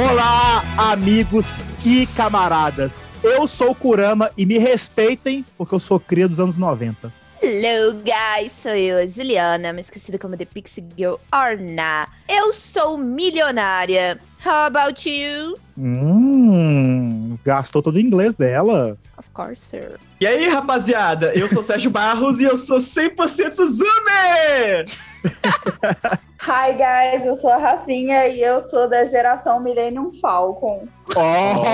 Olá, amigos e camaradas. Eu sou o Kurama e me respeitem porque eu sou cria dos anos 90. Hello, guys! Sou eu, a Juliana, mais esquecida como The Pixie Girl Orna. Eu sou milionária. How about you? Hum, gastou todo o inglês dela. Of course, sir. E aí, rapaziada, eu sou Sérgio Barros e eu sou 100% Zoomer! Hi guys, eu sou a Rafinha e eu sou da geração Millennium Falcon. Olha!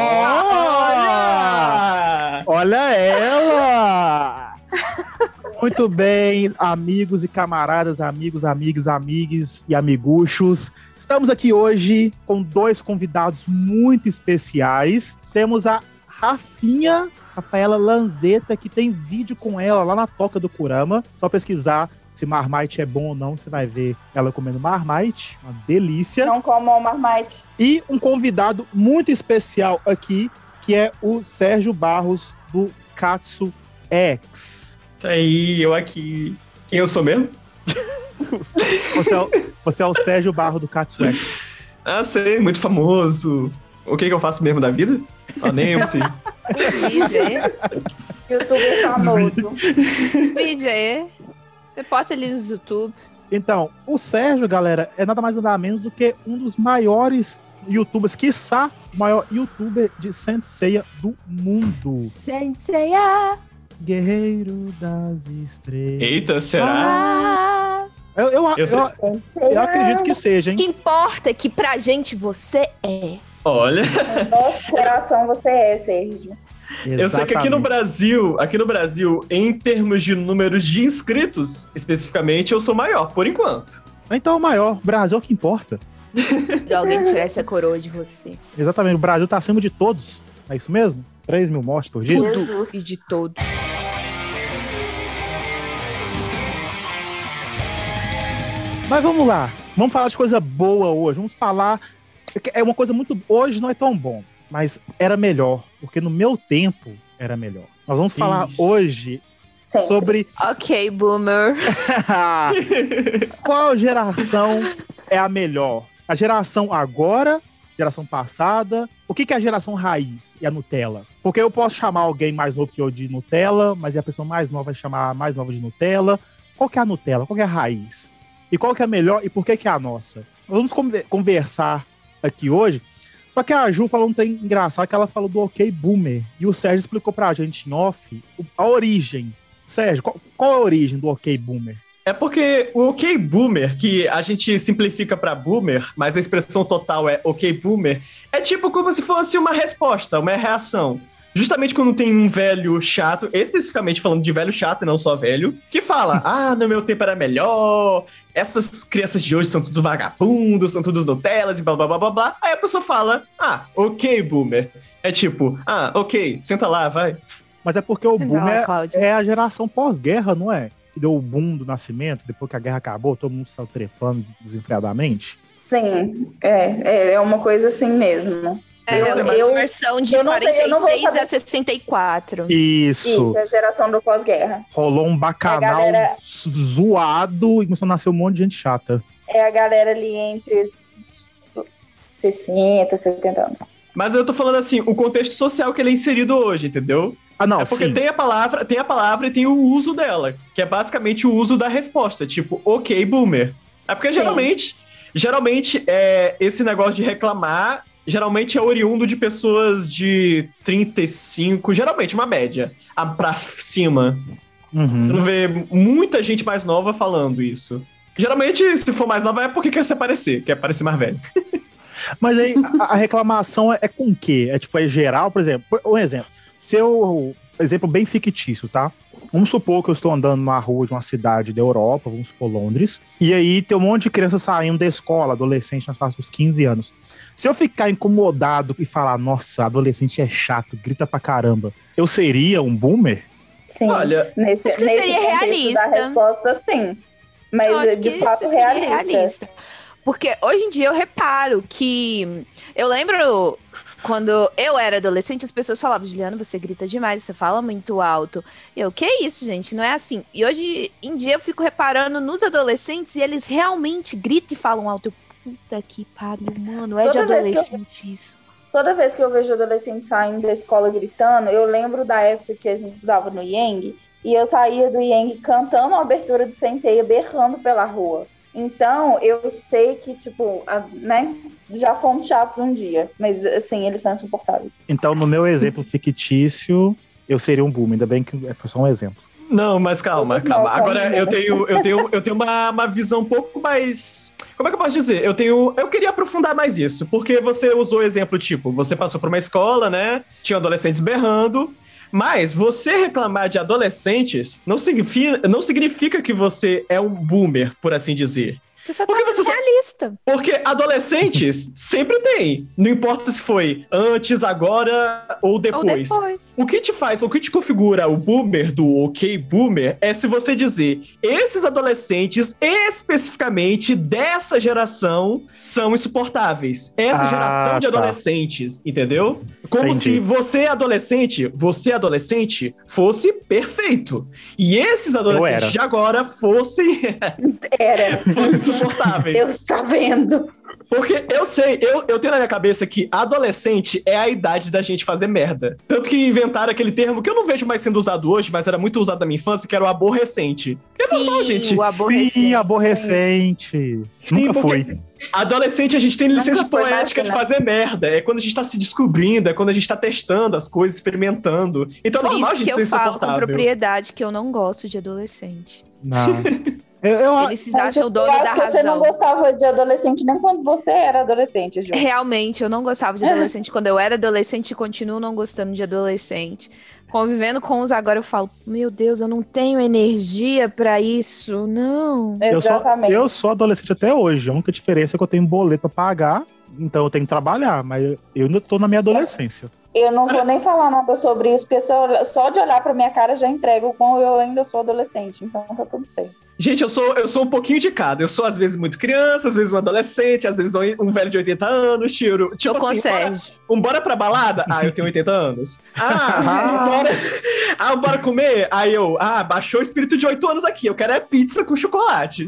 Olha ela! Muito bem, amigos e camaradas, amigos, amigas, amigues e amiguchos. Estamos aqui hoje com dois convidados muito especiais. Temos a Rafinha, Rafaela Lanzetta, que tem vídeo com ela lá na Toca do Kurama. Só pesquisar se Marmite é bom ou não, você vai ver ela comendo Marmite, uma delícia. Não como Marmite. E um convidado muito especial aqui, que é o Sérgio Barros, do Katsu X. Isso aí, eu aqui. Quem eu sou mesmo? você, é o, você é o Sérgio Barro do Katsu X. Ah, sei, muito famoso. O que, que eu faço mesmo da vida? Ah, nem eu sei. Youtuber famoso. VG. Você posta ali no YouTube. Então, o Sérgio, galera, é nada mais nada menos do que um dos maiores youtubers, quiçá o maior youtuber de Senseiya do mundo. Senseiya! Guerreiro das Estrelas. Eita, será? Eu, eu, eu, eu, eu acredito que seja, hein? O que importa é que pra gente você é. Olha. No nosso coração você é, Sérgio. Exatamente. Eu sei que aqui no Brasil, aqui no Brasil, em termos de números de inscritos, especificamente, eu sou maior, por enquanto. Então, o maior. Brasil é o que importa. Alguém tirar essa coroa de você. Exatamente. O Brasil tá acima de todos. É isso mesmo? 3 mil mortes por dia? Tudo Jesus. e de todos. Mas vamos lá. Vamos falar de coisa boa hoje. Vamos falar. É uma coisa muito. Hoje não é tão bom mas era melhor, porque no meu tempo era melhor. Nós vamos falar hoje Sempre. sobre. Ok, boomer. Qual geração é a melhor? A geração agora, geração passada? O que, que é a geração raiz e a Nutella? Porque eu posso chamar alguém mais novo que eu de Nutella, mas a pessoa mais nova vai chamar a mais nova de Nutella. Qual que é a Nutella? Qual que é a raiz? E qual que é a melhor e por que, que é a nossa? Vamos conversar aqui hoje só que a Ju falou um trem engraçado que ela falou do OK Boomer. E o Sérgio explicou pra gente em off a origem. Sérgio, qual, qual é a origem do OK Boomer? É porque o OK Boomer, que a gente simplifica para Boomer, mas a expressão total é OK Boomer, é tipo como se fosse uma resposta, uma reação. Justamente quando tem um velho chato, especificamente falando de velho chato e não só velho, que fala: Ah, no meu tempo era melhor, essas crianças de hoje são tudo vagabundos, são todos Nutellas e blá blá blá blá blá. Aí a pessoa fala: Ah, ok, boomer. É tipo, ah, ok, senta lá, vai. Mas é porque o boomer é, é a geração pós-guerra, não é? Que deu o boom do nascimento, depois que a guerra acabou, todo mundo saiu trepando desenfreadamente. Sim, é, é uma coisa assim mesmo. É, eu, eu, versão de 46 a 64. Isso. Isso, é a geração do pós-guerra. Rolou um bacanal é galera... zoado e começou a nascer um monte de gente chata. É a galera ali entre 60, 70 anos. Mas eu tô falando assim, o contexto social que ele é inserido hoje, entendeu? Ah, não, é porque sim. tem a palavra, tem a palavra e tem o uso dela, que é basicamente o uso da resposta, tipo, ok, boomer. É porque sim. geralmente, geralmente é esse negócio de reclamar geralmente é oriundo de pessoas de 35, geralmente uma média, a pra cima. Uhum. Você não vê muita gente mais nova falando isso. Geralmente, se for mais nova, é porque quer se aparecer, quer parecer mais velho. Mas aí, a, a reclamação é, é, com o quê? É tipo, é geral, por exemplo, um exemplo. Se eu, exemplo bem fictício, tá? Vamos supor que eu estou andando na rua de uma cidade da Europa, vamos supor Londres, e aí tem um monte de crianças saindo da escola, adolescente na fase dos 15 anos. Se eu ficar incomodado e falar, nossa, adolescente é chato, grita pra caramba, eu seria um boomer? Sim. Olha, nesse, acho que nesse seria realista. Da resposta, sim. Mas de fato realista. realista. Porque hoje em dia eu reparo que. Eu lembro quando eu era adolescente, as pessoas falavam, Juliana, você grita demais, você fala muito alto. E eu, que isso, gente? Não é assim. E hoje em dia eu fico reparando nos adolescentes e eles realmente gritam e falam alto. Eu puta que pariu, mano. É Toda de adolescente isso. Toda vez que eu vejo adolescente saindo da escola gritando, eu lembro da época que a gente estudava no Yang, e eu saía do Yang cantando a abertura do Sensei, berrando pela rua. Então, eu sei que, tipo, a, né, já fomos chatos um dia, mas, assim, eles são insuportáveis. Então, no meu exemplo fictício, eu seria um boom, ainda bem que foi só um exemplo. Não, mas calma, calma. Agora eu tenho, eu tenho, eu tenho uma, uma visão um pouco mais. Como é que eu posso dizer? Eu tenho. Eu queria aprofundar mais isso, porque você usou exemplo tipo, você passou por uma escola, né? Tinha adolescentes berrando. Mas você reclamar de adolescentes não significa, não significa que você é um boomer, por assim dizer. Você só tá sendo realista. Porque adolescentes sempre tem. Não importa se foi antes, agora ou depois. ou depois. O que te faz, o que te configura o boomer do ok boomer é se você dizer esses adolescentes, especificamente dessa geração, são insuportáveis. Essa ah, geração de tá. adolescentes, entendeu? Como Entendi. se você adolescente, você adolescente, fosse perfeito. E esses adolescentes de agora fossem. Era. fossem insuportáveis. Eu está vendo. Porque eu sei, eu, eu tenho na minha cabeça que adolescente é a idade da gente fazer merda. Tanto que inventaram aquele termo que eu não vejo mais sendo usado hoje, mas era muito usado na minha infância, que era o aborrecente. Que é Sim, normal, gente. O aborrecente. Sim, aborrecente. Sim, Nunca foi. Adolescente, a gente tem licença Nunca poética de fazer merda. É quando a gente tá se descobrindo, é quando a gente tá testando as coisas, experimentando. Então Por é normal a gente que eu falo com propriedade que eu não gosto de adolescente. Não. Eu, eu, Eles se acham o dono da razão. você não gostava de adolescente nem quando você era adolescente, Ju. Realmente, eu não gostava de adolescente quando eu era adolescente e continuo não gostando de adolescente. Convivendo com os agora, eu falo, meu Deus, eu não tenho energia para isso, não. Eu sou, eu sou adolescente até hoje. A única diferença é que eu tenho boleto pra pagar, então eu tenho que trabalhar, mas eu ainda tô na minha adolescência. Eu não vou nem falar nada sobre isso, porque só, só de olhar pra minha cara já entrego o quão eu ainda sou adolescente, então tá tudo certo. Gente, eu sou, eu sou um pouquinho de cada. Eu sou, às vezes, muito criança, às vezes um adolescente, às vezes um velho de 80 anos, tiro. Tipo Tô assim, bora, um bora pra balada? Ah, eu tenho 80 anos. Ah, bora, ah, bora comer? Aí eu, ah, baixou o espírito de 8 anos aqui. Eu quero é pizza com chocolate.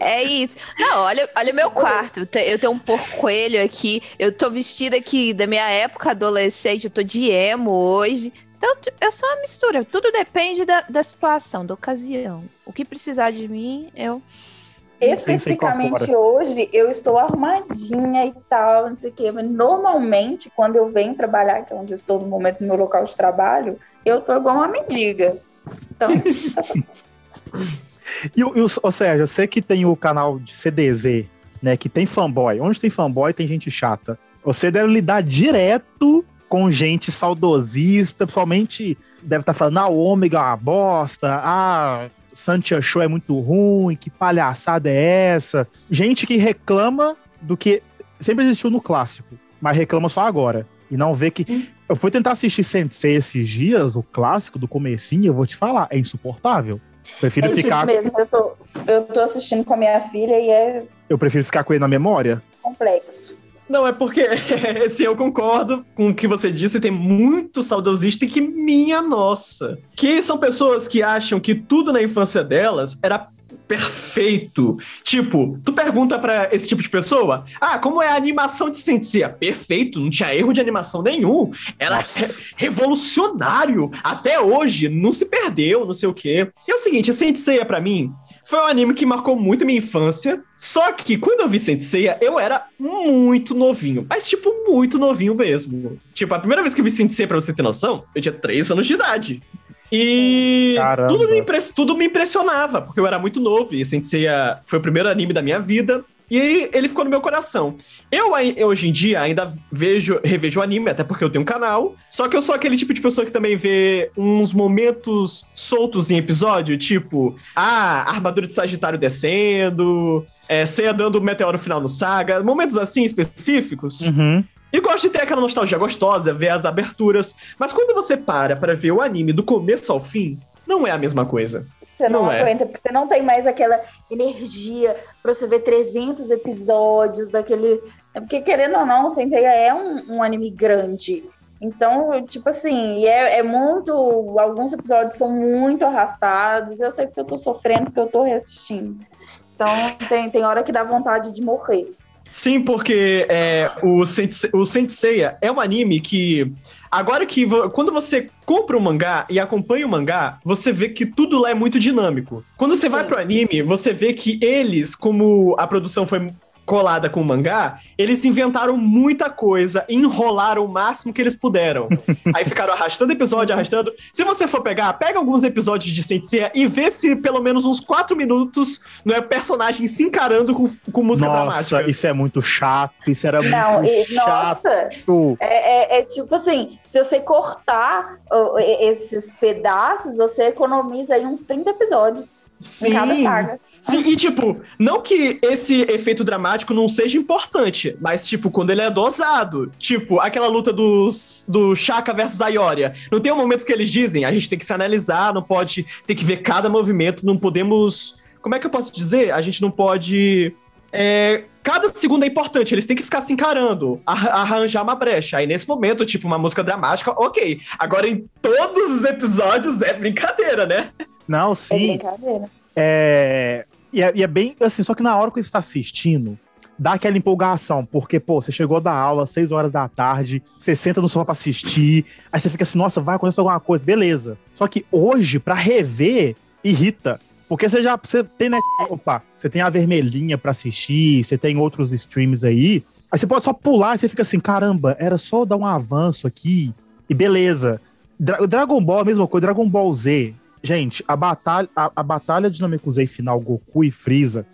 É isso. Não, olha, olha meu quarto. Eu tenho um porco coelho aqui. Eu tô vestida aqui da minha época adolescente. Eu tô de emo hoje. Então, eu sou uma mistura. Tudo depende da, da situação, da ocasião. O que precisar de mim, eu. Especificamente hoje, eu estou arrumadinha e tal, não sei o quê. Mas normalmente, quando eu venho trabalhar, que é onde eu estou no momento no meu local de trabalho, eu tô igual uma mendiga. Então. e, ou seja, eu sei que tem o canal de CDZ, né? Que tem fanboy. Onde tem fanboy, tem gente chata. Você deve lidar direto com gente saudosista, principalmente deve estar tá falando, ah, o ômega é uma bosta, ah, Santia Show é muito ruim, que palhaçada é essa? Gente que reclama do que sempre existiu no clássico, mas reclama só agora. E não vê que. Hum. Eu fui tentar assistir Sensei esses dias, o clássico do comecinho, eu vou te falar, é insuportável. Prefiro é ficar. Mesmo. Eu, tô, eu tô assistindo com a minha filha e é. Eu prefiro ficar com ele na memória. Complexo. Não, é porque, se eu concordo com o que você disse, tem muito saudosista e que minha nossa. Que são pessoas que acham que tudo na infância delas era perfeito. Tipo, tu pergunta para esse tipo de pessoa: "Ah, como é a animação de Sensei?" Perfeito, não tinha erro de animação nenhum. Era re revolucionário. Até hoje não se perdeu, não sei o quê. E é o seguinte, Sensei para mim foi um anime que marcou muito minha infância. Só que quando eu vi Senseiya, eu era muito novinho. Mas, tipo, muito novinho mesmo. Tipo, a primeira vez que eu vi Senseiya, pra você ter noção, eu tinha 3 anos de idade. E tudo me, tudo me, impressionava, porque eu era muito novo. E Senseiya foi o primeiro anime da minha vida. E ele ficou no meu coração. Eu, hoje em dia ainda vejo, revejo o anime, até porque eu tenho um canal. Só que eu sou aquele tipo de pessoa que também vê uns momentos soltos em episódio, tipo, ah, armadura de Sagitário descendo, é, Ceia dando o meteoro final no Saga, momentos assim específicos. Uhum. E gosto de ter aquela nostalgia gostosa, ver as aberturas. Mas quando você para para ver o anime do começo ao fim, não é a mesma coisa. Você não, não é. aguenta, porque você não tem mais aquela energia para você ver 300 episódios daquele. É porque, querendo ou não, Sensei é um, um anime grande. Então, tipo assim, é, é, muito. Alguns episódios são muito arrastados. Eu sei que eu tô sofrendo porque eu tô reassistindo. Então, tem, tem hora que dá vontade de morrer. Sim, porque é, o, Sensei, o Senseiya é um anime que. Agora que quando você compra o mangá e acompanha o mangá, você vê que tudo lá é muito dinâmico. Quando você vai Sim. pro anime, você vê que eles, como a produção foi colada com o mangá, eles inventaram muita coisa, enrolaram o máximo que eles puderam. Aí ficaram arrastando episódio, arrastando. Se você for pegar, pega alguns episódios de Senseiya e vê se pelo menos uns quatro minutos não é personagem se encarando com, com música Nossa, dramática. isso é muito chato. Isso era Não, muito e, nossa, chato. é, é- é tipo assim, se você cortar e- esses pedaços, você economiza aí uns 30 episódios em cada saga. Sim, e tipo, não que esse efeito dramático não seja importante, mas tipo, quando ele é dosado, tipo, aquela luta dos, do Shaka versus Ayoria, não tem um momento que eles dizem, a gente tem que se analisar, não pode ter que ver cada movimento, não podemos, como é que eu posso dizer? A gente não pode é, cada segundo é importante, eles têm que ficar se encarando, ar- arranjar uma brecha. Aí nesse momento, tipo, uma música dramática, ok. Agora em todos os episódios é brincadeira, né? Não, É sim. brincadeira. É, e, é, e é bem assim, só que na hora que você está assistindo, dá aquela empolgação, porque, pô, você chegou da aula às 6 horas da tarde, você senta no sofá pra assistir, aí você fica assim, nossa, vai acontecer alguma coisa, beleza. Só que hoje, pra rever, irrita. Porque você já você tem, né? Opa, você tem a vermelhinha pra assistir, você tem outros streams aí. Aí você pode só pular e você fica assim, caramba, era só dar um avanço aqui e beleza. Dra- Dragon Ball é a mesma coisa, Dragon Ball Z. Gente, a batalha, a, a batalha de Namekusei final, Goku e Freeza,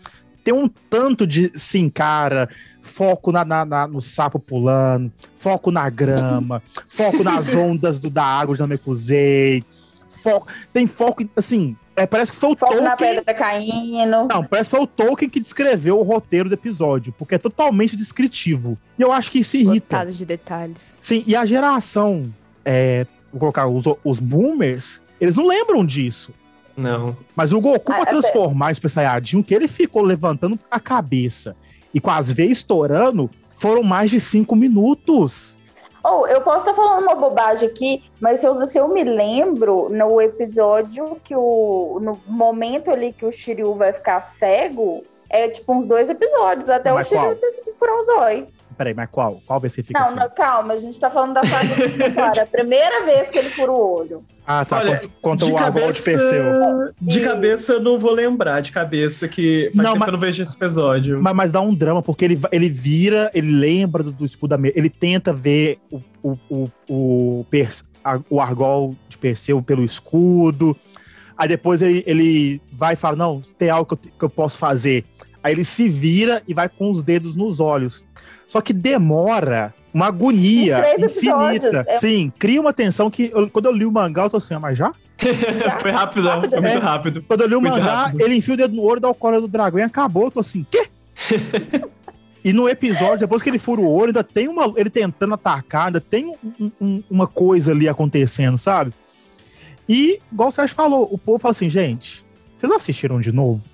tem um tanto de se encara, foco na, na- na- no sapo pulando, foco na grama, foco nas ondas do, da água de Namekusei, foco, tem foco, assim, é, parece que foi o Foco na Tolkien... pedra caindo. Não, parece que foi o Tolkien que descreveu o roteiro do episódio, porque é totalmente descritivo. E eu acho que isso irrita. Lotado de detalhes. Sim, e a geração, é, vou colocar os, os boomers, eles não lembram disso. Não. Mas o Goku, Ah, pra até- transformar o Super Saiyajin, que ele ficou levantando a cabeça e com as veias estourando, foram mais de cinco minutos. Ou eu posso estar falando uma bobagem aqui, mas se eu, se eu me lembro, no episódio que o. No momento ali que o Shiryu vai ficar cego, é tipo uns dois episódios, até Mas o Shiryu qual? decidir furar o zóio. Peraí, mas qual? Qual você fica Não, assim? não, calma, a gente tá falando da saga do Sukara. A primeira vez que ele fura o olho. Ah, tá, Olha, o Argol de Perseu. De cabeça eu não vou lembrar, de cabeça que faz Não, tempo mas- que eu não vejo esse episódio. Mas, mas dá um drama, porque ele, ele vira, ele lembra do, do escudo da me- ele tenta ver o, o, o, o, o Argol de Perseu pelo escudo. Aí depois ele, ele vai e fala: Não, tem algo que eu, que eu posso fazer. Aí ele se vira e vai com os dedos nos olhos. Só que demora uma agonia infinita. é- Sim, cria uma tensão que eu- quando eu li o mangá, eu tô assim, ah, mas já? Já? Foi rapidão, Rápido, foi muito é. rápido. Quando eu li o Muito mangá, rápido. ele enfia o dedo no olho, dá o cola do dragão e acabou. Eu tô assim, quê? e no episódio, depois que ele fura o olho, ainda tem uma. Ele tentando atacar, ainda tem um- um- uma coisa ali acontecendo, sabe? E, igual o Sérgio falou, o povo fala assim, gente, vocês assistiram de novo?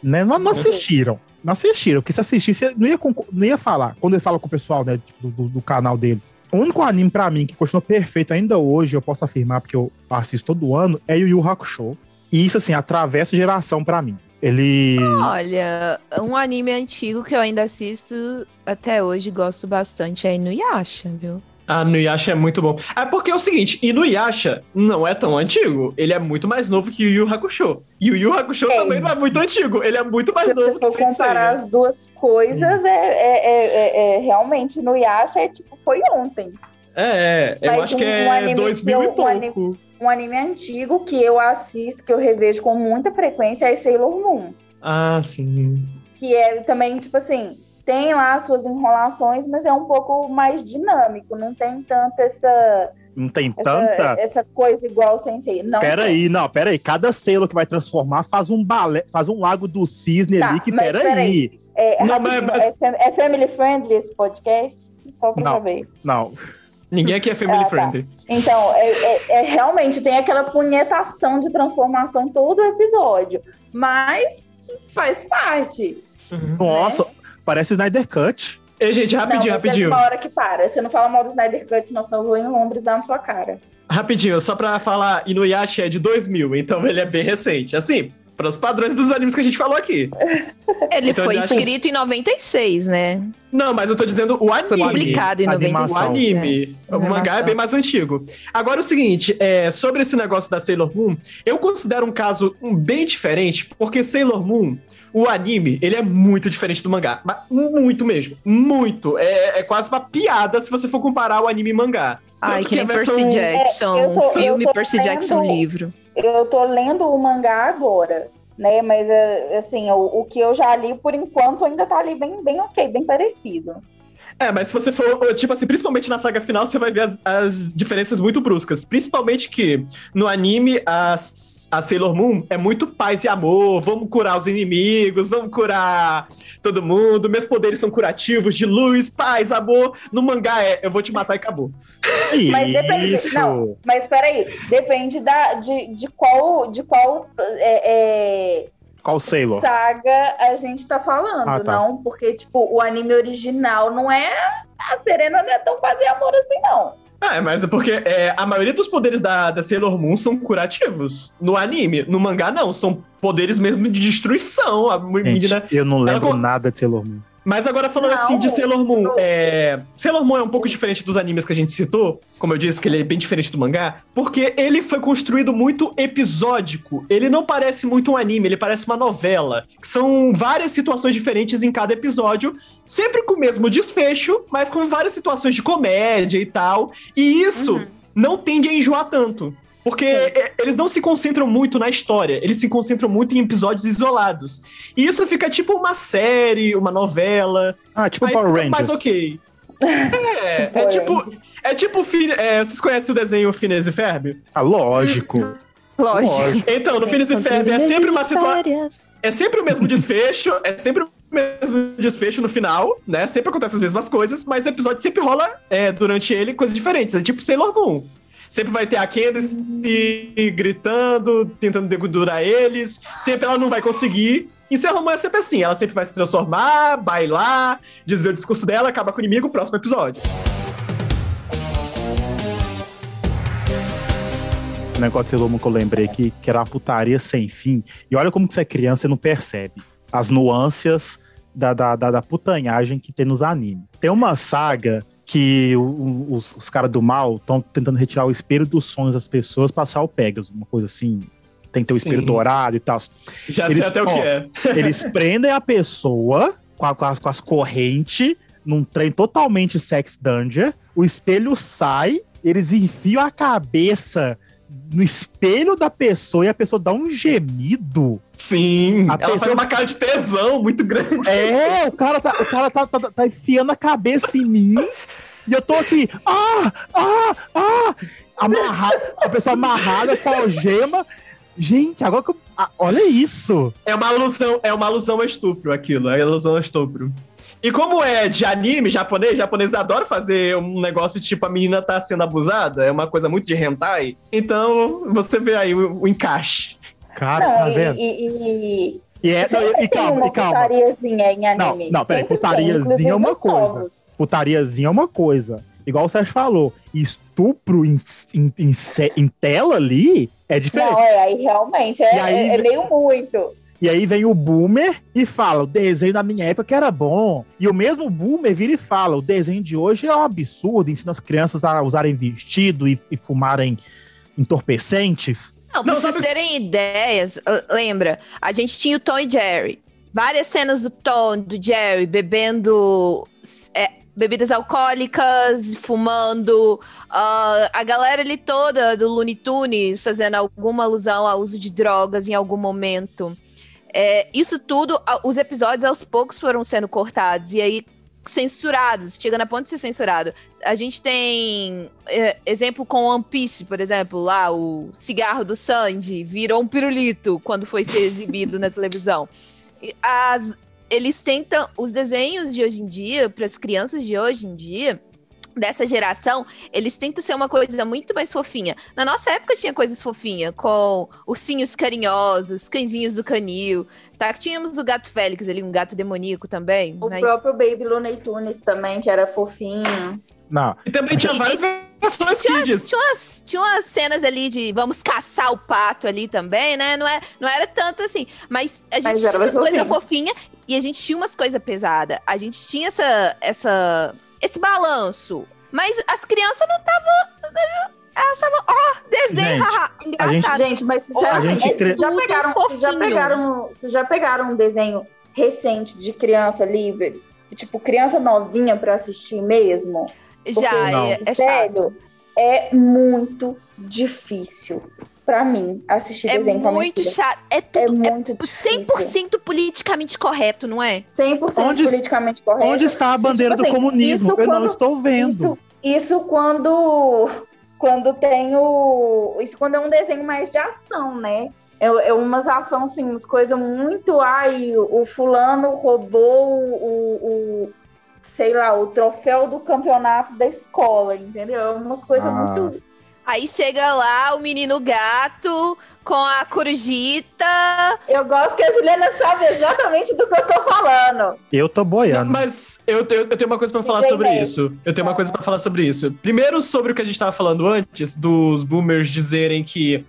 Né? Não, não assistiram. Não assistiram, porque se assistisse, não ia, não ia falar. Quando ele fala com o pessoal, né, tipo, do, do canal dele. O único anime pra mim que continua perfeito ainda hoje, eu posso afirmar, porque eu assisto todo ano, é Yu Yu Hakusho. E isso, assim, atravessa geração pra mim. Ele. Olha, um anime antigo que eu ainda assisto até hoje, gosto bastante, é Inuyasha, viu? Ah, no Yasha é muito bom. É porque é o seguinte, Inuyasha não é tão antigo. Ele é muito mais novo que o Yu Hakusho. E o Yu Hakusho É. também não é muito antigo. Ele é muito mais Se novo você for que comparar as duas coisas, é, é, é, é- é- realmente no Yasha é tipo, foi ontem. É, é. Eu Mas acho que um- um é anime 2000 que e eu- um anime- pouco. Um anime antigo que eu assisto, que eu revejo com muita frequência, é Sailor Moon. Ah, sim. Que é também, tipo assim, tem lá as suas enrolações, mas é um pouco mais dinâmico. Não tem tanta essa, Não tem essa, tanta. essa coisa igual o Sensei. Não Pera tem. aí, não, pera aí. Cada selo que vai transformar faz um balé, faz um lago do cisne Tá, ali, que mas pera pera aí. É, Não, mas- é fam- é family friendly esse podcast? Só pra Não. saber. Não. Ninguém aqui é family Ah, tá. friendly. Então, é, é- é realmente tem aquela punhetação de transformação todo o episódio. Mas faz parte. Uhum. Nossa, parece Snyder Cut. Ei, gente, rapidinho, não, rapidinho. uma hora que para. Você não fala mal do Snyder Cut, não, senão eu vou em Londres dar na sua cara. Rapidinho, só pra falar, Inuyasha é de 2000, então ele é bem recente. Assim, Para os padrões dos animes que a gente falou aqui. Ele Então, foi escrito em 96, né? Não, mas eu tô dizendo o anime. Foi publicado em a 96. O anime. É. O mangá é bem mais antigo. Agora, o seguinte, é, sobre esse negócio da Sailor Moon, eu considero um caso um, bem diferente, porque Sailor Moon, o anime, ele é muito diferente do mangá. Mas muito mesmo. Muito. É, é quase uma piada se você for comparar o anime e mangá. Ai, Tanto que nem versão- Percy Jackson, É, tô- filme, Percy lendo- Jackson, livro. Eu tô lendo o mangá agora, né? Mas, é, assim, o, o que eu já li, por enquanto, ainda tá ali bem, bem ok, bem parecido. É, mas se você for, tipo assim, principalmente na saga final, você vai ver as, as diferenças muito bruscas. Principalmente que no anime, a, a Sailor Moon é muito paz e amor. Vamos curar os inimigos, vamos curar todo mundo. Meus poderes são curativos, de luz, paz, amor. No mangá é, eu vou te matar e acabou. Mas depende- Isso. não. Mas peraí, depende da, de, de qual, de qual é, é, Qual Sailor? saga a gente tá falando, Ah, tá. não? Porque, tipo, o anime original não é. A Serena não é tão quase amor assim, não. É, mas é porque é, a maioria dos poderes da, da Sailor Moon são curativos. No anime, no mangá não, são poderes mesmo de destruição. A Gente, menina eu não lembro con- nada de Sailor Moon. Mas agora falando Não. assim de Sailor Moon, é... Sailor Moon é um pouco diferente dos animes que a gente citou, como eu disse, que ele é bem diferente do mangá, porque ele foi construído muito episódico. Ele não parece muito um anime, ele parece uma novela. São várias situações diferentes em cada episódio, sempre com o mesmo desfecho, mas com várias situações de comédia e tal. E isso Uhum. não tende a enjoar tanto. Porque é, eles não se concentram muito na história, eles se concentram muito em episódios isolados. E isso fica tipo uma série, uma novela. Ah, tipo Power Rangers. mais ok. É, é tipo. É tipo. É, vocês conhecem o desenho Phineas e Ferb? Ah, lógico. Lógico. Lógico. Então, no Phineas e Ferb é sempre uma situação. É sempre o mesmo desfecho, é sempre o mesmo desfecho no final, né? Sempre acontecem as mesmas coisas, mas o episódio sempre rola é, durante ele coisas diferentes. É tipo Sailor Moon. Sempre vai ter a Candace gritando, tentando dedurar eles. Sempre ela não vai conseguir. E Sailor Moon é sempre assim. Ela sempre vai se transformar, bailar, dizer o discurso dela, acaba com o inimigo, próximo episódio. O negócio de Moon que eu lembrei aqui, que era uma putaria sem fim. E olha como que você é criança e não percebe as nuances da, da, da, da putanhagem que tem nos animes. Tem uma saga que o- o- os, os caras do mal estão tentando retirar o espelho dos sonhos das pessoas pra achar o Pegasus, uma coisa assim. Tem que ter o espelho dourado e tal. Já Eles- sei até o ó, que é. Eles prendem a pessoa com, a- com as, com as correntes num trem totalmente sex dungeon. O espelho sai, eles enfiam a cabeça no espelho da pessoa e a pessoa dá um gemido. Sim, A ela pessoa- faz uma cara de tesão muito grande. É, o cara tá, o cara tá, tá, tá enfiando a cabeça em mim. E eu tô aqui, ah, ah, ah, amarrado, a pessoa amarrada com a algema. Gente, agora que eu, ah, olha isso. É uma alusão, é uma alusão ao estupro aquilo, é alusão ao estupro. E como é de anime japonês, japonês adora fazer um negócio tipo a menina tá sendo abusada, é uma coisa muito de hentai. Então, você vê aí o, o encaixe. Cara, não, tá e, vendo? e, e, E, é, e tem calma, e calma. putariazinha em Não, anime. não, peraí, Sempre putariazinha tem, é uma coisa. novos. Putariazinha é uma coisa. Igual o Sérgio falou, estupro em, em, em, em tela ali é diferente. Não, é, aí realmente é, E aí- é- é meio muito. E aí vem o boomer e fala: o desenho da minha época era bom. E o mesmo boomer vira e fala: o desenho de hoje é um absurdo, ensina as crianças a usarem vestido e, e fumarem entorpecentes. Não, pra Não, vocês sabe- terem ideias, l- lembra, a gente tinha o Tom e Jerry. Várias cenas do Tom, do Jerry, bebendo é, bebidas alcoólicas, fumando. ah, a galera ali toda do Looney Tunes fazendo alguma alusão ao uso de drogas em algum momento. É, isso tudo, a- os episódios aos poucos foram sendo cortados. E aí censurados, chega na ponta de ser censurado. A gente tem é, exemplo com One Piece, por exemplo, lá o cigarro do Sanji virou um pirulito quando foi ser exibido na televisão. As- eles tentam os desenhos de hoje em dia para as crianças de hoje em dia dessa geração, eles tentam ser uma coisa muito mais fofinha. Na nossa época tinha coisas fofinhas, com ursinhos carinhosos, cãezinhos do canil, tá? Tínhamos o gato Félix ali, um gato demoníaco também, O mas... próprio Baby Looney Tunes também, que era fofinho. Não. E também tinha E- várias versões Tinha, kids. tinha, umas, tinha umas cenas ali de vamos caçar o pato ali também, né? Não, é, não era tanto assim. Mas a gente Mas tinha umas coisas fofinhas e a gente tinha umas coisas pesadas. A gente tinha essa, essa, esse balanço. Mas as crianças não estavam. Elas estavam, ó, desenho, Gente, haha, engraçado. Gente, mas A gente sinceramente, cre- vocês já pegaram, vocês já pegaram, vocês já pegaram um desenho recente de criança livre, tipo criança novinha pra assistir mesmo? Já, Não. é, é chato. Sério, é muito difícil pra mim assistir É desenho com a minha muito filha. chato. É É tudo. É muito difícil. 100% politicamente correto, não é? 100% Onde- politicamente correto. Onde está a bandeira tipo do assim, comunismo? isso Eu não quando- estou vendo. Isso, isso quando quando tem o isso quando é um desenho mais de ação, né? É, é umas ações assim, umas coisas muito ai, o, o fulano roubou o, o sei lá, o troféu do campeonato da escola, entendeu? É Umas coisas Ah. muito Aí chega lá o menino gato com a corujita. Eu gosto que a Juliana sabe exatamente do que eu tô falando. Eu tô boiando. Mas eu, eu, eu tenho uma coisa pra falar sobre isso. Eu tenho uma coisa pra falar sobre isso. Primeiro, sobre o que a gente tava falando antes, dos boomers dizerem que.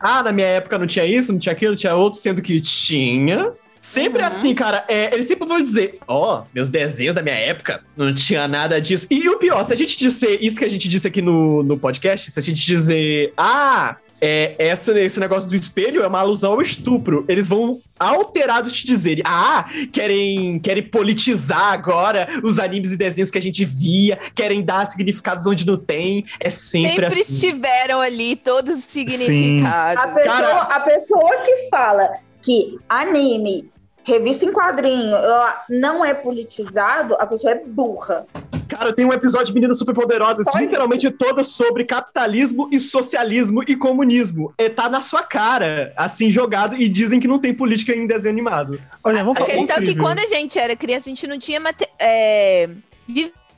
Ah, na minha época não tinha isso, não tinha aquilo, não tinha outro, sendo que tinha. Sempre Uhum. assim, cara. É, eles sempre vão dizer: Ó, meus desenhos da minha época não tinha nada disso. E o pior, se a gente disser isso que a gente disse aqui no, no podcast, se a gente dizer, ah. É, essa, esse negócio do espelho é uma alusão ao estupro. Eles vão alterados te dizerem: ah, querem, querem politizar agora os animes e desenhos que a gente via, querem dar significados onde não tem. É sempre, Sempre assim. estiveram ali todos os significados. A pessoa, Cara- a pessoa que fala que anime, revista em quadrinho, ela não é politizado, a pessoa é burra. Cara, tem um episódio de Meninas Superpoderosas, Só literalmente toda sobre capitalismo e socialismo e comunismo. E tá na sua cara, assim, jogado, e dizem que não tem política em desenho animado. Olha, vamos A falar. questão é que quando a gente era criança, a gente não tinha mate- é,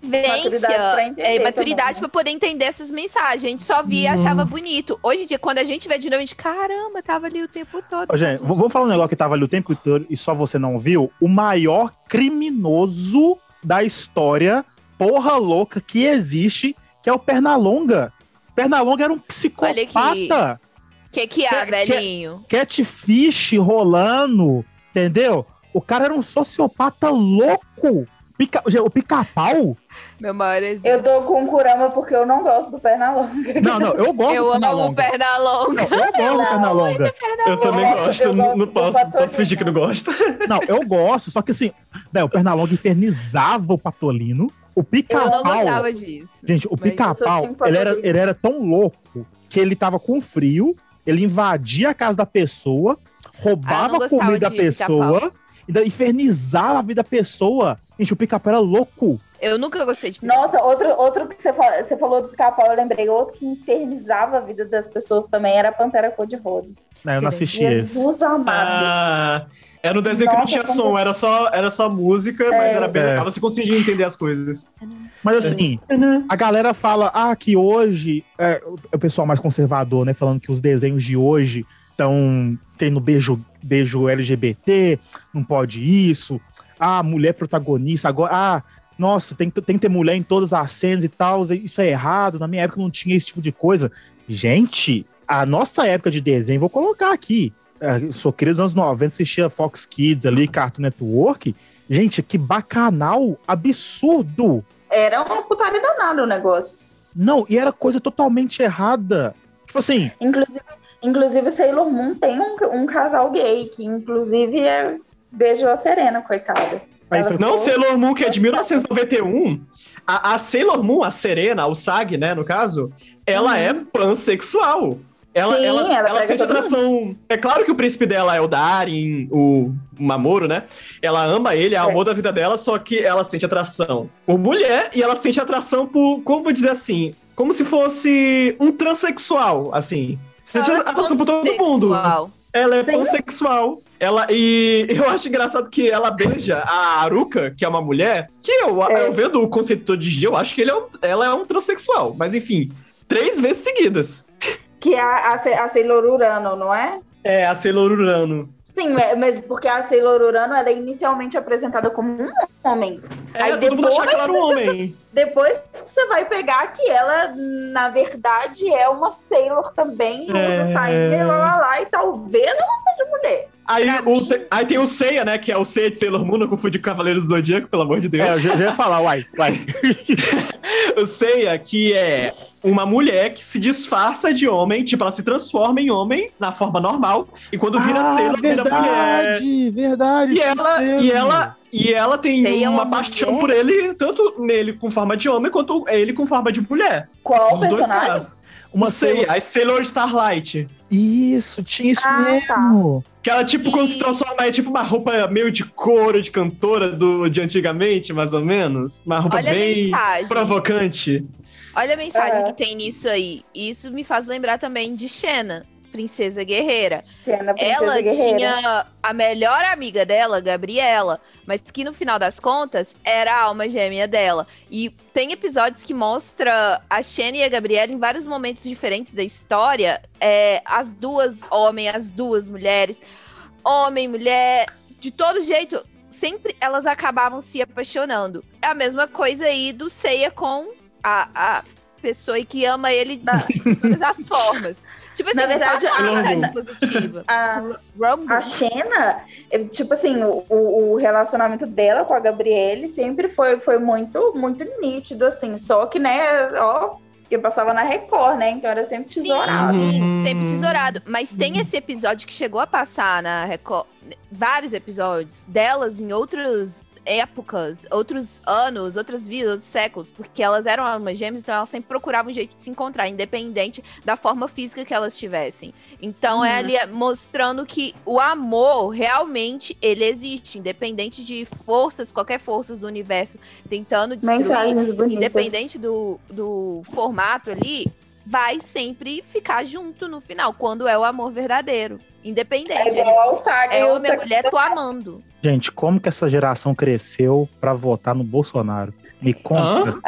vivência, é, maturidade né? para poder entender essas mensagens. A gente só via e Hum. achava bonito. Hoje em dia, quando a gente vê de novo, a gente, caramba, tava ali o tempo todo. Ô, gente, vamos falar um negócio que tava ali o tempo todo e só você não viu. O maior criminoso da história, porra louca, que existe, que é o Pernalonga. Pernalonga era um Olha psicopata. que que há, Que- que- velhinho? Catfish rolando, entendeu? O cara era um sociopata louco. Pica- o pica-pau? Meu maior exemplo. Eu tô com Kurama porque eu não gosto do Pernalonga. Não, não, eu gosto Eu do amo Pernalonga. perna longa. Não, eu gosto do Pernalonga. Eu também gosto, eu não, gosto não posso, posso fingir que não gosto. Não, eu gosto, só que assim, né, o Pernalonga infernizava o Patolino. O Eu não pica-pau. gostava disso. Gente, o pica-pau, ele era, ele era tão louco que ele tava com frio, ele invadia a casa da pessoa, roubava a comida da pessoa, e daí infernizava a vida da pessoa. Gente, o pica-pau era louco. Eu nunca gostei de Nossa, outro, outro que você falou, você falou do pica-pau, eu lembrei. Outro que infernizava a vida das pessoas também era a Pantera Cor-de-Rosa. Né, eu não assisti esse. Jesus amado. Ah, era um desenho que não Nossa, tinha como- som, era só, era só música, mas É. era bem É. legal, você conseguia entender as coisas. Mas assim, a galera fala, ah, que hoje, é, o- o pessoal mais conservador, né, falando que os desenhos de hoje estão tendo beijo, beijo LGBT, não pode isso, ah, mulher protagonista, agora, ah, nossa, tem, que- tem que ter mulher em todas as cenas e tal, isso é errado, na minha época não tinha esse tipo de coisa. Gente, a nossa época de desenho, vou colocar aqui, é, eu sou criado nos anos 90, assistia Fox Kids ali, Cartoon Network, gente, que bacanal absurdo, Era uma putaria danada o negócio. não, e era coisa totalmente errada. Tipo assim, Inclusive, inclusive Sailor Moon tem um, um casal gay, que inclusive é, beijou a Serena, coitada. aí Ela foi- Não. Sailor Moon, que é de 1991. A, a Sailor Moon, a Serena, o Sag, né, no caso, ela Uhum. é pansexual. Ela, Sim, ela, ela ela sente atração. É claro que o príncipe dela é o Darin, o Mamoro, né? Ela ama ele, é o É. amor da vida dela, só que ela sente atração por mulher e ela sente atração por, como vou dizer assim, como se fosse um transexual, assim. Sente Ela é atração por todo mundo. Ela é Sim. pansexual. Ela, e eu acho engraçado que ela beija a Aruka, que é uma mulher, que eu, É. eu vendo o conceito de dia, eu acho que ele é um- ela é um transexual. Mas enfim, três vezes seguidas. Que é a, a, a Sailor Urano, não é? É, a Sailor Urano. Sim, é, mas porque a Sailor Urano ela é inicialmente apresentada como um homem. É, Aí todo mundo que ela era um depois- homem. Depois você vai pegar que ela, na verdade, é uma Sailor também, É. usa sainha, lá, lá, lá, e talvez ela seja mulher. Aí, o mim- aí tem o Seiya, né? Que é o Seiya de Sailor Moon, não confunde com Cavaleiros do Zodíaco, pelo amor de Deus. É, eu já, já ia falar, uai, uai. O Seiya, que é uma mulher que se disfarça de homem, tipo, ela se transforma em homem na forma normal, e quando vira Ah, Sailor, vira mulher. verdade, verdade. E ela, e ela, e ela tem Seiya é uma, uma paixão mulher? por ele, tanto nele com forma de homem, quanto ele com forma de mulher. Qual Os dois personagem? casos. Uma o Seiya, Sailor- a Sailor Starlight. Isso, tinha isso Ah, mesmo. Que ela, tipo, quando E- se transforma, é tipo uma roupa meio de couro de cantora do, de antigamente, mais ou menos. Uma roupa Olha bem provocante. Olha a mensagem É. que tem nisso aí. Isso me faz lembrar também de Xena, Princesa Guerreira. Xena, Princesa Ela Guerreira. tinha a melhor amiga dela, Gabriela, mas que no final das contas era a alma gêmea dela. E tem episódios que mostra a Xena e a Gabriela em vários momentos diferentes da história, é, as duas homem, as duas mulheres, homem, mulher, de todo jeito, sempre elas acabavam se apaixonando. É a mesma coisa aí do Seiya com a, a pessoa que ama ele de Na- todas as formas. Tipo assim, Na verdade, passa uma a- mensagem positiva. A, Rumble. a Xena, tipo assim, o, o relacionamento dela com a Gabriele sempre foi, foi muito, muito nítido, assim. Só que, né, ó, eu passava na Record, né? Então era sempre Sim, tesourado. sim, Uhum. sempre tesourado. Mas tem esse episódio que chegou a passar na Record. Vários episódios delas em outras épocas, outros anos, outras vidas, outros séculos, porque elas eram almas gêmeas, então elas sempre procuravam um jeito de se encontrar, independente da forma física que elas tivessem. Então Uhum. é ali mostrando que o amor realmente ele existe, independente de forças, qualquer forças do universo tentando destruir independente do, do formato ali, vai sempre ficar junto no final, quando é o amor verdadeiro. É Independente. igual ao Saga É homem, é mulher, tô amando. Gente, como que essa geração cresceu pra votar no Bolsonaro? Me conta.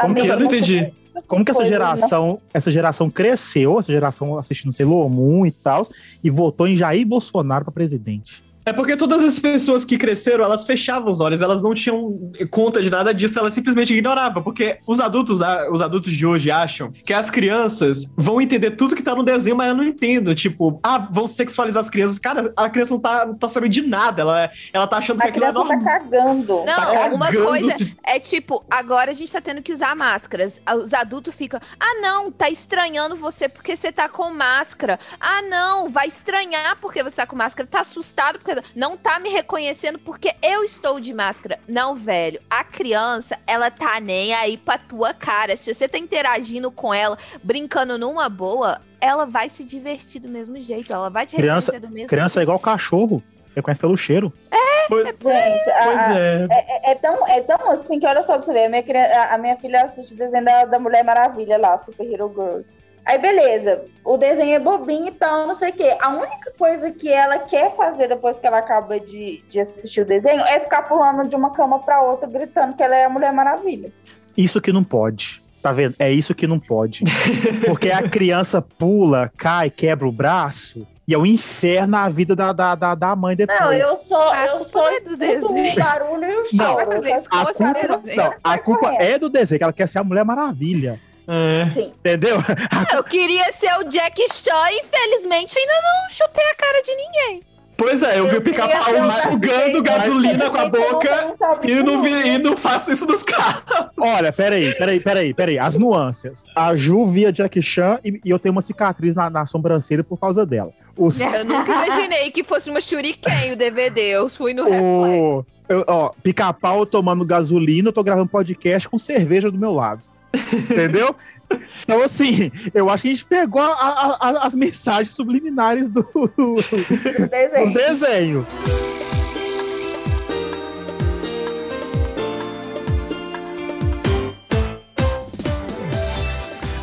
Como que eu não entendi? Como que essa né? geração, essa geração cresceu, essa geração assistindo Sailor Moon e tal, e votou em Jair Bolsonaro pra presidente? É porque todas as pessoas que cresceram, elas fechavam os olhos, elas não tinham conta de nada disso, elas simplesmente ignoravam. Porque os adultos, os adultos de hoje acham que as crianças vão entender tudo que tá no desenho, mas eu não entendo. Tipo, ah, vão sexualizar as crianças. Cara, a criança não tá, não tá sabendo de nada. Ela, ela tá achando que A aquilo é criança tá normal. cagando. Não, Tá uma cagando coisa se- é tipo, agora a gente tá tendo que usar máscaras. Os adultos ficam, ah não, tá estranhando você porque você tá com máscara. Ah não, vai estranhar porque você tá com máscara. Tá assustado porque não tá me reconhecendo porque eu estou de máscara. Não, velho, a criança, ela tá nem aí pra tua cara. Se você tá interagindo com ela, brincando numa boa, ela vai se divertir do mesmo jeito. Ela vai te Criança- reconhecer do mesmo Criança é igual cachorro, reconhece pelo cheiro. Pois, Gente, a- pois a- é. é, é tão, é tão assim que olha só pra você ver. A minha, a minha filha assiste o desenho da, da Mulher Maravilha lá, Super Hero Girls. Aí, beleza, o desenho é bobinho e tal, não sei o quê. A única coisa que ela quer fazer depois que ela acaba de, de assistir o desenho é ficar pulando de uma cama pra outra, gritando que ela é a Mulher Maravilha. Isso que não pode. Tá vendo? É isso que não pode. Porque a criança pula, cai, quebra o braço, e é o inferno a vida da, da, da, da mãe depois. Não, eu só, A eu só não é do desenho. o barulho e o Não, choro. vai fazer isso A culpa, desenho. não, a culpa é do desenho, que ela quer ser a Mulher Maravilha. É. Sim. Entendeu? Eu queria ser o Jack Chan e infelizmente ainda não chutei a cara de ninguém. Pois é, eu vi o pica-pau sugando gasolina com a boca não e não, vi, nunca. e não faço isso nos carros. Olha, peraí, peraí, peraí, peraí. As nuances. A Ju via Jack Chan e, e eu tenho uma cicatriz na, na sobrancelha por causa dela. Os, Eu nunca imaginei que fosse uma shuriken o DVD. Eu fui no reflexo. o, eu- ó, pica-pau tomando gasolina, eu tô gravando podcast com cerveja do meu lado. Entendeu? Então, assim, eu acho que a gente pegou a- a- as mensagens subliminares do, do do desenho. desenho.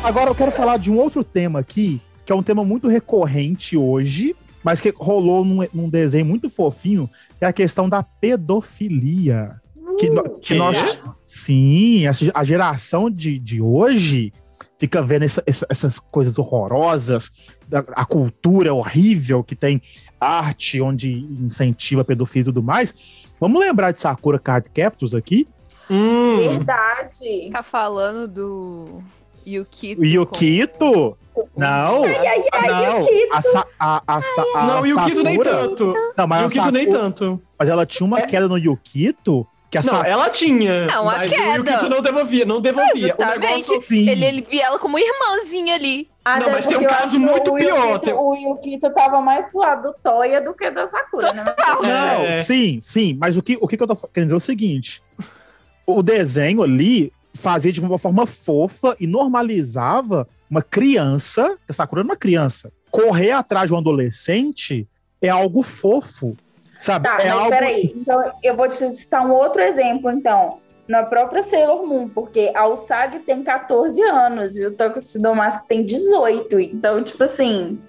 Agora eu quero falar de um outro tema aqui, que é um tema muito recorrente hoje, mas que rolou num, num desenho muito fofinho, que é a questão da pedofilia. Que, no- que nós, sim, essa- a geração de, de hoje fica vendo essa- essa- essas coisas horrorosas, da- a cultura horrível que tem arte onde incentiva a pedofilia e tudo mais. Vamos lembrar de Sakura Card Captors aqui? Hum. Verdade. Tá falando do Yukito. O Yukito? Não. Ai, ai, ai, não. Yukito. A, Sa- a, a, a Não, nem Sakura- tanto. Não, mas E a o Kito nem Sakura- tanto. Mas ela tinha uma É. queda no Yukito que a Não, ela tinha. Não, a mas o queda. Yukito não devolvia, não devolvia. O Exatamente. negócio... Sim. Ele, ele via ela como irmãzinha ali. Até Não, mas tem um caso muito o pior, Yukito, tem- O Yukito tava mais pro lado do Toya do que da Sakura, né? Total. Não, É. sim, sim. Mas o que, o que que eu tô querendo dizer é o seguinte: o desenho ali fazia de uma forma fofa e normalizava uma criança, a Sakura era uma criança, correr atrás de um adolescente é algo fofo. Sabe? Tá, é mas algo. peraí. Então, eu vou te citar um outro exemplo, então. Na própria Sailor Moon, porque a Usagi tem 14 anos e o Tokushima Mask tem 18. Então, tipo assim,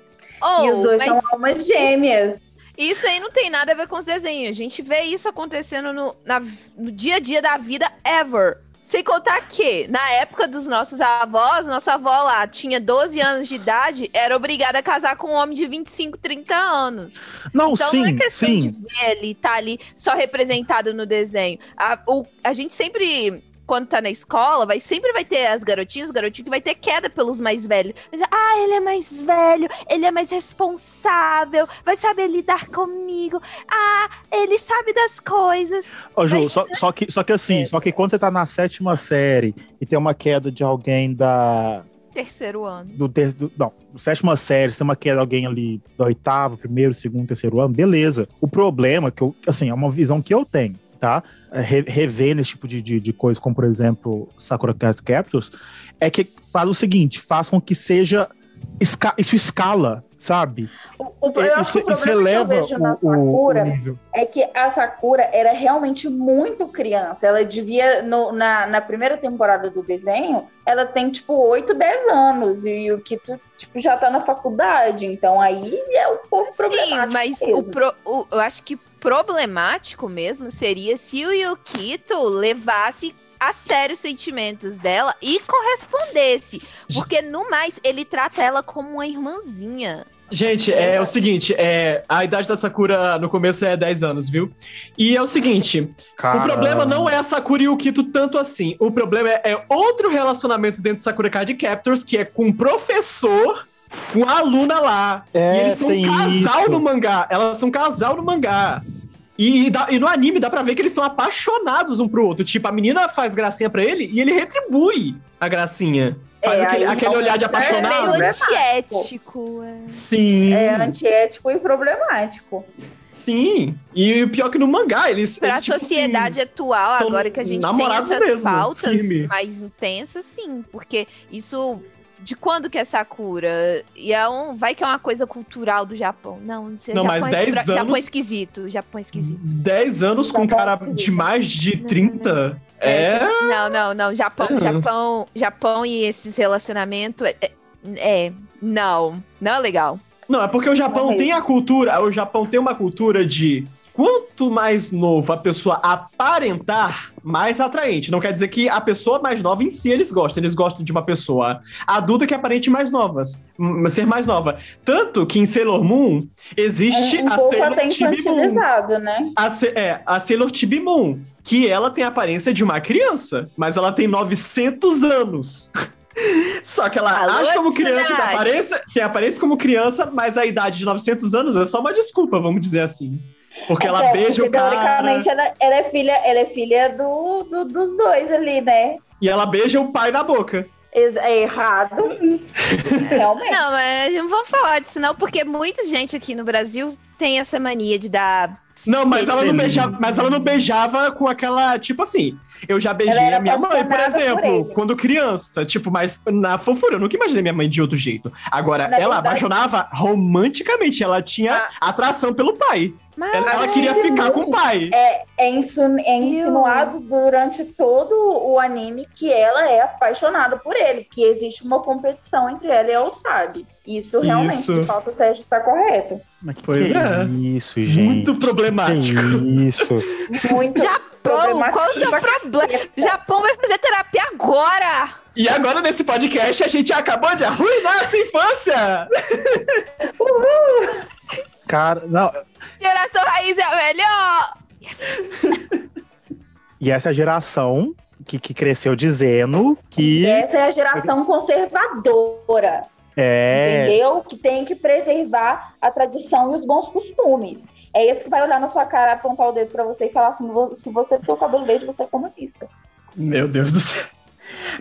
Oh, e os dois mas são almas gêmeas. isso aí não tem nada a ver com os desenhos. A gente vê isso acontecendo no, na- no dia a dia da vida ever. Sem contar que, na época dos nossos avós, nossa avó lá tinha 12 anos de idade, era obrigada a casar com um homem de 25, 30 anos. Não, Então sim, não é questão sim. de ver ali, tá ali só representado no desenho. A, o- a gente sempre, quando tá na escola, vai, sempre vai ter as garotinhas, os garotinhos que vai ter queda pelos mais velhos. Mas, ah, ele é mais velho, ele é mais responsável, vai saber lidar comigo. Ah, ele sabe das coisas. Ô, Ju, só, só que, só que assim, É. só que quando você tá na sétima série e tem uma queda de alguém da. Terceiro ano. Do, ter, do, não, sétima série, se tem uma queda de alguém ali do oitavo, primeiro, segundo, terceiro ano, beleza. O problema, que eu, assim, é uma visão que eu tenho, tá? Re- revendo esse tipo de, de, de coisa, como por exemplo Sakura Card Captors, é que faz o seguinte, faz com que seja. esca- isso escala, sabe? O, o, eu acho que o problema que eu vejo na o, o, o Sakura nível. é que a Sakura era realmente muito criança. Ela devia, no- na, na primeira temporada do desenho, ela tem tipo 8, 10 anos. E o Kito tipo, já tá na faculdade. Então aí é um pouco Sim, problemático. mas mesmo. o, pro- o- eu acho que problemático mesmo seria se o Yukito levasse a sério os sentimentos dela e correspondesse. Porque, no mais, ele trata ela como uma irmãzinha. Gente, é o seguinte, é, a idade da Sakura no começo é 10 anos, viu? E é o seguinte, o problema não é a Sakura e o Kito tanto assim. O problema é, é outro relacionamento dentro de Sakura Card Captors, que é com o professor, com a aluna lá. É, e eles são um casal isso. no mangá. Elas são um casal no mangá. E, dá- e no anime dá pra ver que eles são apaixonados um pro outro. Tipo, a menina faz gracinha pra ele e ele retribui a gracinha. Faz É, aquele, aquele olhar de realmente É apaixonado. meio antiético. é. Sim. É antiético e problemático. Sim. E o pior que no mangá, eles. Pra eles, tipo sociedade assim, atual, agora que a gente tem essas mesmo, pautas firme. mais intensas, sim. Porque isso. De quando que é Sakura? E é um, vai que é uma coisa cultural do Japão. Não, não sei. Não, Japão mas é, 10 Japão é anos- esquisito. Japão é esquisito. 10 anos com um cara de mais de 30. É. Não, não, não. Japão, Uhum. Japão, Japão e esses relacionamentos. É, é- é, não. Não é legal. Não, é porque o Japão tem a cultura. O Japão tem uma cultura de. Quanto mais novo a pessoa aparentar, mais atraente. Não quer dizer que a pessoa mais nova em si eles gostam. Eles gostam de uma pessoa adulta que aparente mais novas. hum, Ser mais nova. Tanto que em Sailor Moon existe Um, um a Sailor até Chibi Moon. infantilizado, né? A, é, a Sailor Chibi Moon, que ela tem a aparência de uma criança, mas ela tem 900 anos. Só que ela Alô, age como criança, tem Tsunade. aparência, tem aparência como criança, mas a idade de 900 anos é só uma desculpa, vamos dizer assim. Porque ela É, beija o cara Teoricamente, ela, ela é filha, ela é filha do, do- dos dois ali, né? e ela beija o pai na boca. É errado. Realmente. Não, mas não vamos falar disso, não, porque muita gente aqui no Brasil tem essa mania de dar. Não, mas ela não beijava, mas ela não beijava com aquela, tipo assim, eu já beijei a minha mãe, por por exemplo, ele. quando criança, tipo, mas na fofura, eu nunca imaginei minha mãe de outro jeito. Agora, Na ela verdade- apaixonava romanticamente, ela tinha atração pelo pai. Mas Ela, ela queria ficar com o pai. É, é, é insinuado durante todo o anime que ela é apaixonada por ele, que existe uma competição entre ela e a Usagi. Isso realmente, Isso. de fato, o Sérgio está correto. Mas que Pois que é. Isso, gente. Muito Que problemático. isso. Muito. Japão Japão, qual o seu problema? Japão vai fazer terapia agora! E agora, nesse podcast, a gente acabou de arruinar a sua infância! Uhul! Cara, não. Geração raiz é a melhor! e essa é a geração que, que cresceu dizendo que. Essa é a geração conservadora. É. Entendeu? Que tem que preservar a tradição e os bons costumes. É esse que vai olhar na sua cara, apontar o dedo pra você e falar assim: se você tem o cabelo verde, você é comunista. Meu Deus do céu.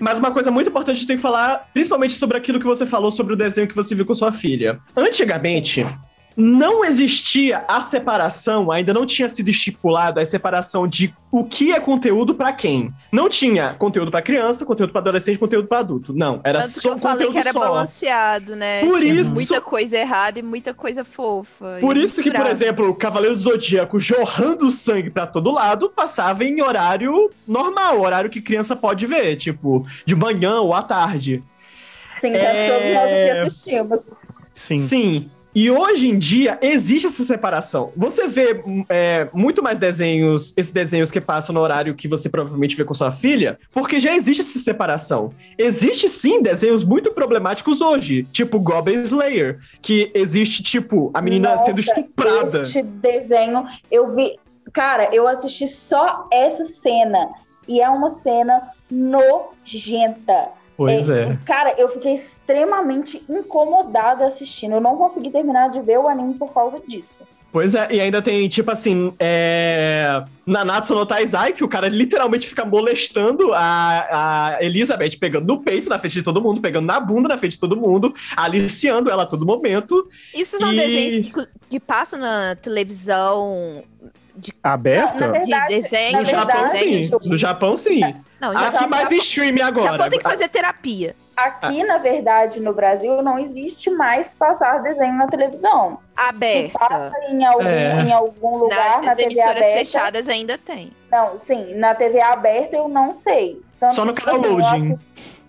Mas uma coisa muito importante que tem que falar, principalmente sobre aquilo que você falou sobre o desenho que você viu com sua filha. Antigamente, não existia a separação, ainda não tinha sido estipulado a separação de o que é conteúdo para quem. Não tinha conteúdo para criança, conteúdo para adolescente, conteúdo para adulto. Não, era Tanto só que eu falei que era só. balanceado, né? Por tinha isso- muita coisa errada e muita coisa fofa. Por isso que, por exemplo, o Cavaleiro do Zodíaco jorrando sangue pra todo lado passava em horário normal, horário que criança pode ver, tipo, de manhã ou à tarde. Sim, É. todos nós aqui assistimos. Sim. Sim. E hoje em dia existe essa separação. Você vê é, muito mais desenhos, esses desenhos que passam no horário que você provavelmente vê com sua filha, porque já existe essa separação. Existe sim desenhos muito problemáticos hoje, tipo Goblin Slayer, que existe tipo a menina Nossa, sendo estuprada. Este desenho, eu vi. Cara, eu assisti só essa cena. E é uma cena nojenta. Pois é. Cara, eu fiquei extremamente incomodada assistindo. Eu não consegui terminar de ver o anime por causa disso. Pois é, e ainda tem, tipo assim, é... Nanatsu no Taizai, que o cara literalmente fica molestando a, a Elizabeth, pegando no peito na frente de todo mundo, pegando na bunda na frente de todo mundo, aliciando ela a todo momento. Isso são E- desenhos que, que passam na televisão Aberta? Não, na de verdade- desenho. na No Japão, verdade, sim. No Japão, sim. Não, Aqui Japão, mais em stream agora. Japão tem que fazer terapia. Aqui, na verdade, no Brasil, não existe mais passar desenho na televisão. Se Aberta. passa em algum, É. em algum lugar, na, Nas TV emissoras aberta. fechadas ainda tem. Não, sim, na TV aberta eu não sei. Tanto Só no canal eu Loading. assisto-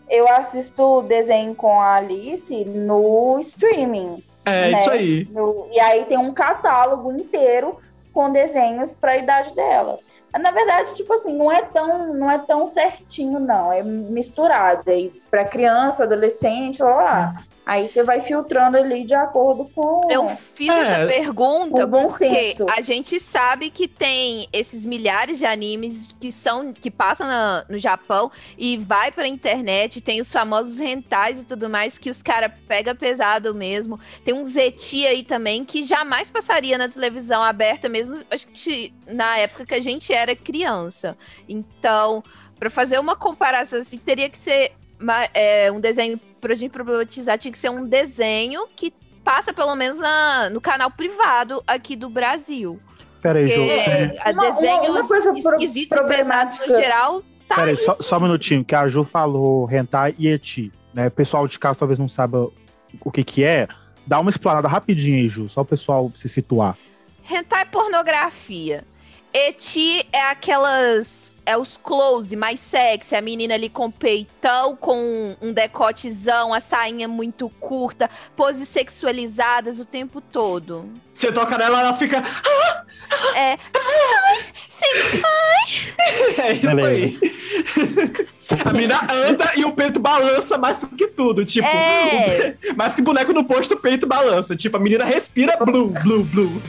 Eu assisto desenho com a Alice no streaming. É, né? isso aí. No- e aí tem um catálogo inteiro com desenhos para a idade dela. Na verdade, tipo assim, não é tão, não é tão certinho, não. É misturado. Aí para criança, adolescente, lá, lá. Aí você vai filtrando ali de acordo com. Eu fiz É, essa pergunta o bom porque senso. a gente sabe que tem esses milhares de animes que são que passam na- no Japão e vai pra internet, tem os famosos rentais e tudo mais que os caras pega pesado mesmo. Tem um Zeti aí também que jamais passaria na televisão aberta mesmo, acho que na época que a gente era criança. Então, pra fazer uma comparação assim, teria que ser ma- é, um desenho pra gente problematizar, tinha que ser um desenho que passa pelo menos na, no canal privado aqui do Brasil. Peraí, Ju. é, a Uma- uma- desenhos uma coisa pro- esquisitos e pesados no geral, tá Peraí, aí, só, só um minutinho, que a Ju falou hentai e eti, né? O pessoal de casa talvez não saiba o que que é. Dá uma explanada rapidinho aí, Ju, só o pessoal se situar. Hentai é pornografia. Eti é aquelas. É os close mais sexy, a menina ali com peitão, com um decotezão, a sainha muito curta, poses sexualizadas o tempo todo. Você toca nela, ela fica. É. Sim, É isso Beleza. aí. A menina anda e o peito balança mais do que tudo. Tipo, É. o mais que boneco no posto, o peito balança. Tipo, a menina respira blue, blue, blue.